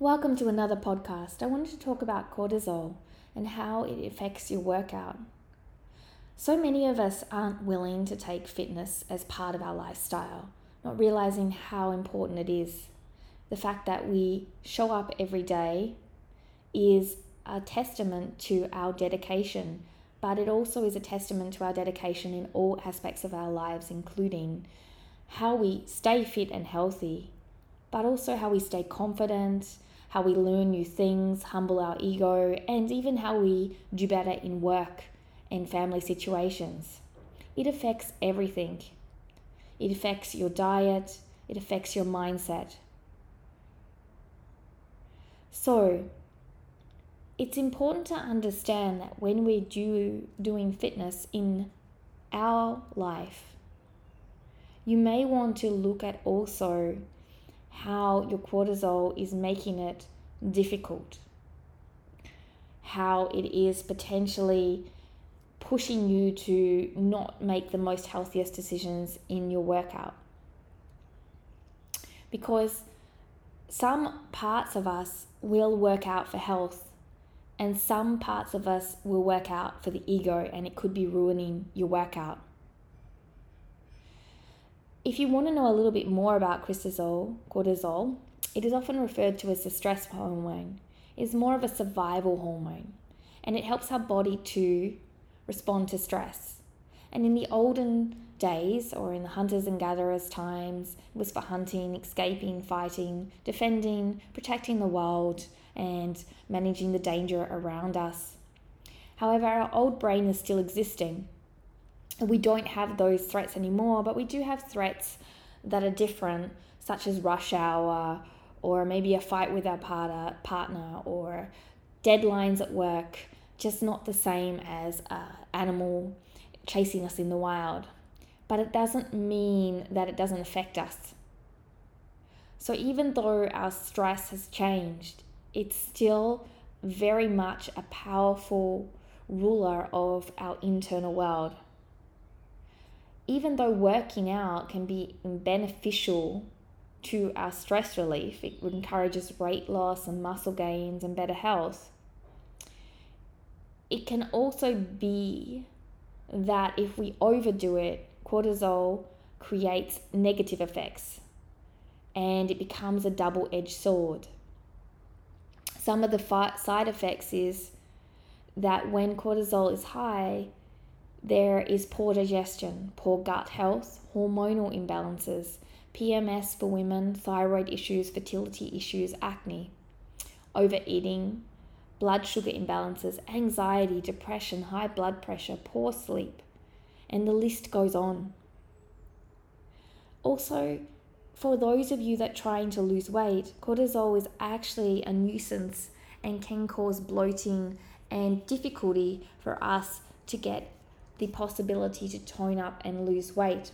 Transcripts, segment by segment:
Welcome to another podcast. I wanted to talk about cortisol and how it affects your workout. So many of us aren't willing to take fitness as part of our lifestyle, not realizing how important it is. The fact that we show up every day is a testament to our dedication, but it also is a testament to our dedication in all aspects of our lives, including how we stay fit and healthy, but also how we stay confident, how we learn new things, humble our ego, and even how we do better in work and family situations. It affects everything. It affects your diet, it affects your mindset. So, it's important to understand that when we're do, doing fitness in our life, you may want to look at also how your cortisol is making it difficult, how it is potentially pushing you to not make the most healthiest decisions in your workout. Because some parts of us will work out for health, and some parts of us will work out for the ego, and it could be ruining your workout. If you want to know a little bit more about cortisol, cortisol, it is often referred to as the stress hormone. It is more of a survival hormone, and it helps our body to respond to stress. And in the olden days, or in the hunters and gatherers times, it was for hunting, escaping, fighting, defending, protecting the world, and managing the danger around us. However, our old brain is still existing we don't have those threats anymore, but we do have threats that are different, such as rush hour, or maybe a fight with our partner, partner or deadlines at work, just not the same as an animal chasing us in the wild. But it doesn't mean that it doesn't affect us. So even though our stress has changed, it's still very much a powerful ruler of our internal world even though working out can be beneficial to our stress relief, it encourages weight loss and muscle gains and better health. It can also be that if we overdo it, cortisol creates negative effects and it becomes a double edged sword. Some of the side effects is that when cortisol is high, there is poor digestion, poor gut health, hormonal imbalances, PMS for women, thyroid issues, fertility issues, acne, overeating, blood sugar imbalances, anxiety, depression, high blood pressure, poor sleep, and the list goes on. Also, for those of you that are trying to lose weight, cortisol is actually a nuisance and can cause bloating and difficulty for us to get the possibility to tone up and lose weight.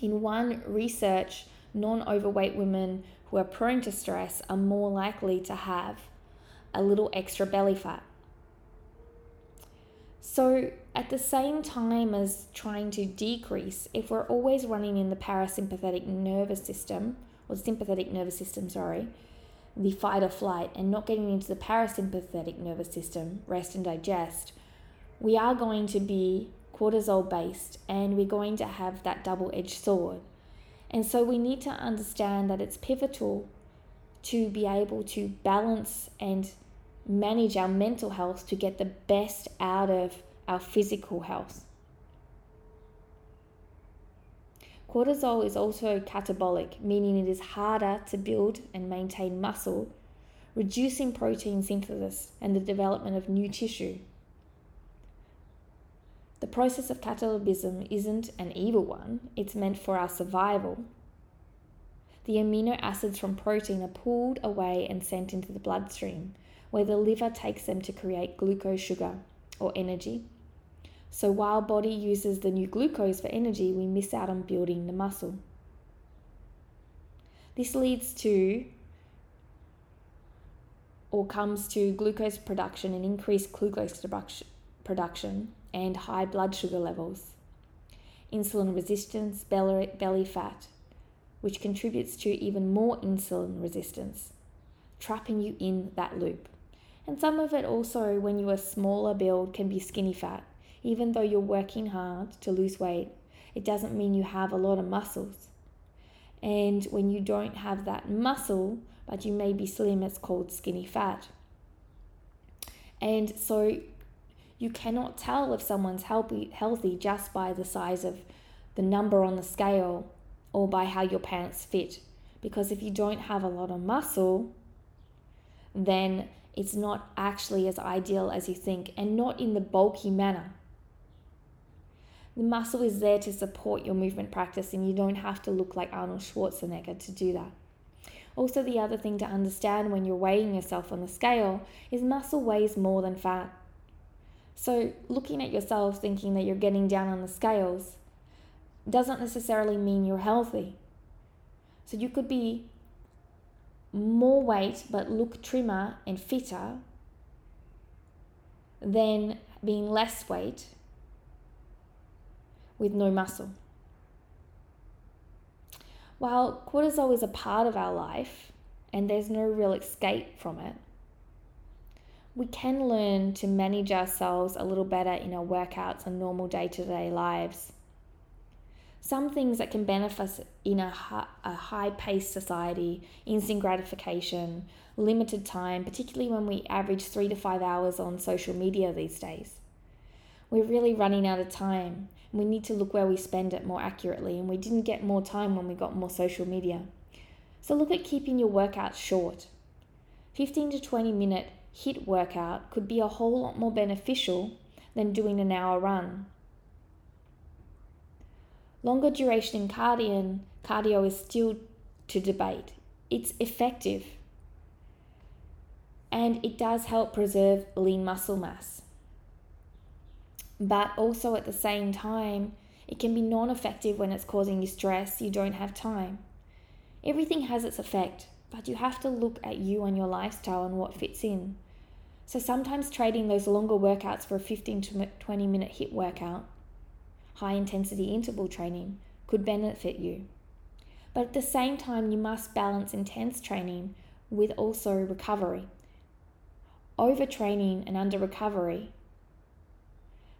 In one research, non overweight women who are prone to stress are more likely to have a little extra belly fat. So, at the same time as trying to decrease, if we're always running in the parasympathetic nervous system, or sympathetic nervous system, sorry, the fight or flight, and not getting into the parasympathetic nervous system, rest and digest, we are going to be cortisol based and we're going to have that double edged sword. And so we need to understand that it's pivotal to be able to balance and manage our mental health to get the best out of our physical health. Cortisol is also catabolic, meaning it is harder to build and maintain muscle, reducing protein synthesis and the development of new tissue. The process of catabolism isn't an evil one, it's meant for our survival. The amino acids from protein are pulled away and sent into the bloodstream, where the liver takes them to create glucose sugar or energy. So while body uses the new glucose for energy, we miss out on building the muscle. This leads to or comes to glucose production and increased glucose production and high blood sugar levels, insulin resistance, belly, fat, which contributes to even more insulin resistance. trapping you in that loop. And some of it also, when you're a smaller build, can be skinny fat. Even though you're working hard to lose weight, it doesn't mean you have a lot of muscles. And when you don't have that muscle, but you may be slim, it's called skinny fat. And so you cannot tell if someone's healthy, just by the size of the number on the scale or by how your pants fit. Because if you don't have a lot of muscle, then it's not actually as ideal as you think and not in the bulky manner. The muscle is there to support your movement practice, and you don't have to look like Arnold Schwarzenegger to do that. Also, the other thing to understand when you're weighing yourself on the scale is muscle weighs more than fat. So, looking at yourself thinking that you're getting down on the scales doesn't necessarily mean you're healthy. So, you could be more weight but look trimmer and fitter than being less weight with no muscle. While cortisol is a part of our life and there's no real escape from it, we can learn to manage ourselves a little better in our workouts and normal day to day lives. Some things that can benefit us in a, high paced society, instant gratification, limited time, particularly when we average three to five hours on social media these days. We're really running out of time. We need to look where we spend it more accurately, and we didn't get more time when we got more social media. So look at keeping your workouts short. 15 to 20 minute HIIT workout could be a whole lot more beneficial than doing an hour run. Longer duration in cardio, cardio is still to debate. It's effective and it does help preserve lean muscle mass. But also at the same time, it can be non effective when it's causing you stress, you don't have time. Everything has its effect, but you have to look at you and your lifestyle and what fits in. So sometimes trading those longer workouts for a 15 to 20 minute HIIT workout, high intensity interval training, could benefit you. But at the same time, you must balance intense training with also recovery. Overtraining and under recovery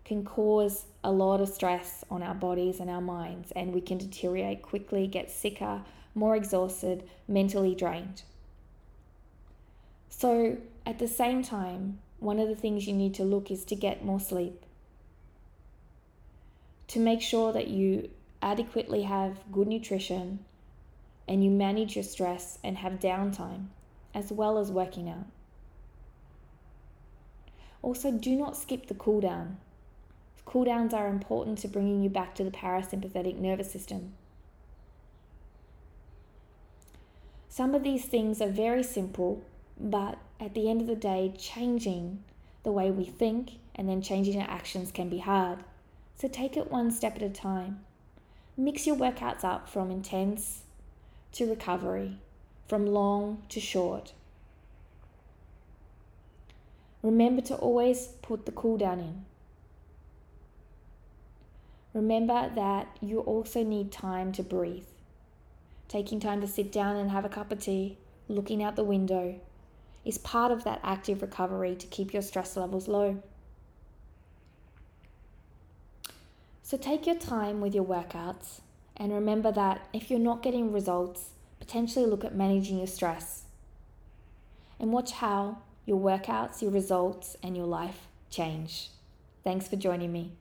can cause a lot of stress on our bodies and our minds, and we can deteriorate quickly, get sicker, more exhausted, mentally drained. So, at the same time, one of the things you need to look is to get more sleep. To make sure that you adequately have good nutrition and you manage your stress and have downtime as well as working out. Also, do not skip the cool down. Cool downs are important to bringing you back to the parasympathetic nervous system. Some of these things are very simple, but at the end of the day, changing the way we think and then changing our actions can be hard. So take it one step at a time. Mix your workouts up from intense to recovery, from long to short. Remember to always put the cool down in. Remember that you also need time to breathe. Taking time to sit down and have a cup of tea, looking out the window, is part of that active recovery to keep your stress levels low. So take your time with your workouts and remember that if you're not getting results, potentially look at managing your stress. And watch how your workouts, your results, and your life change. Thanks for joining me.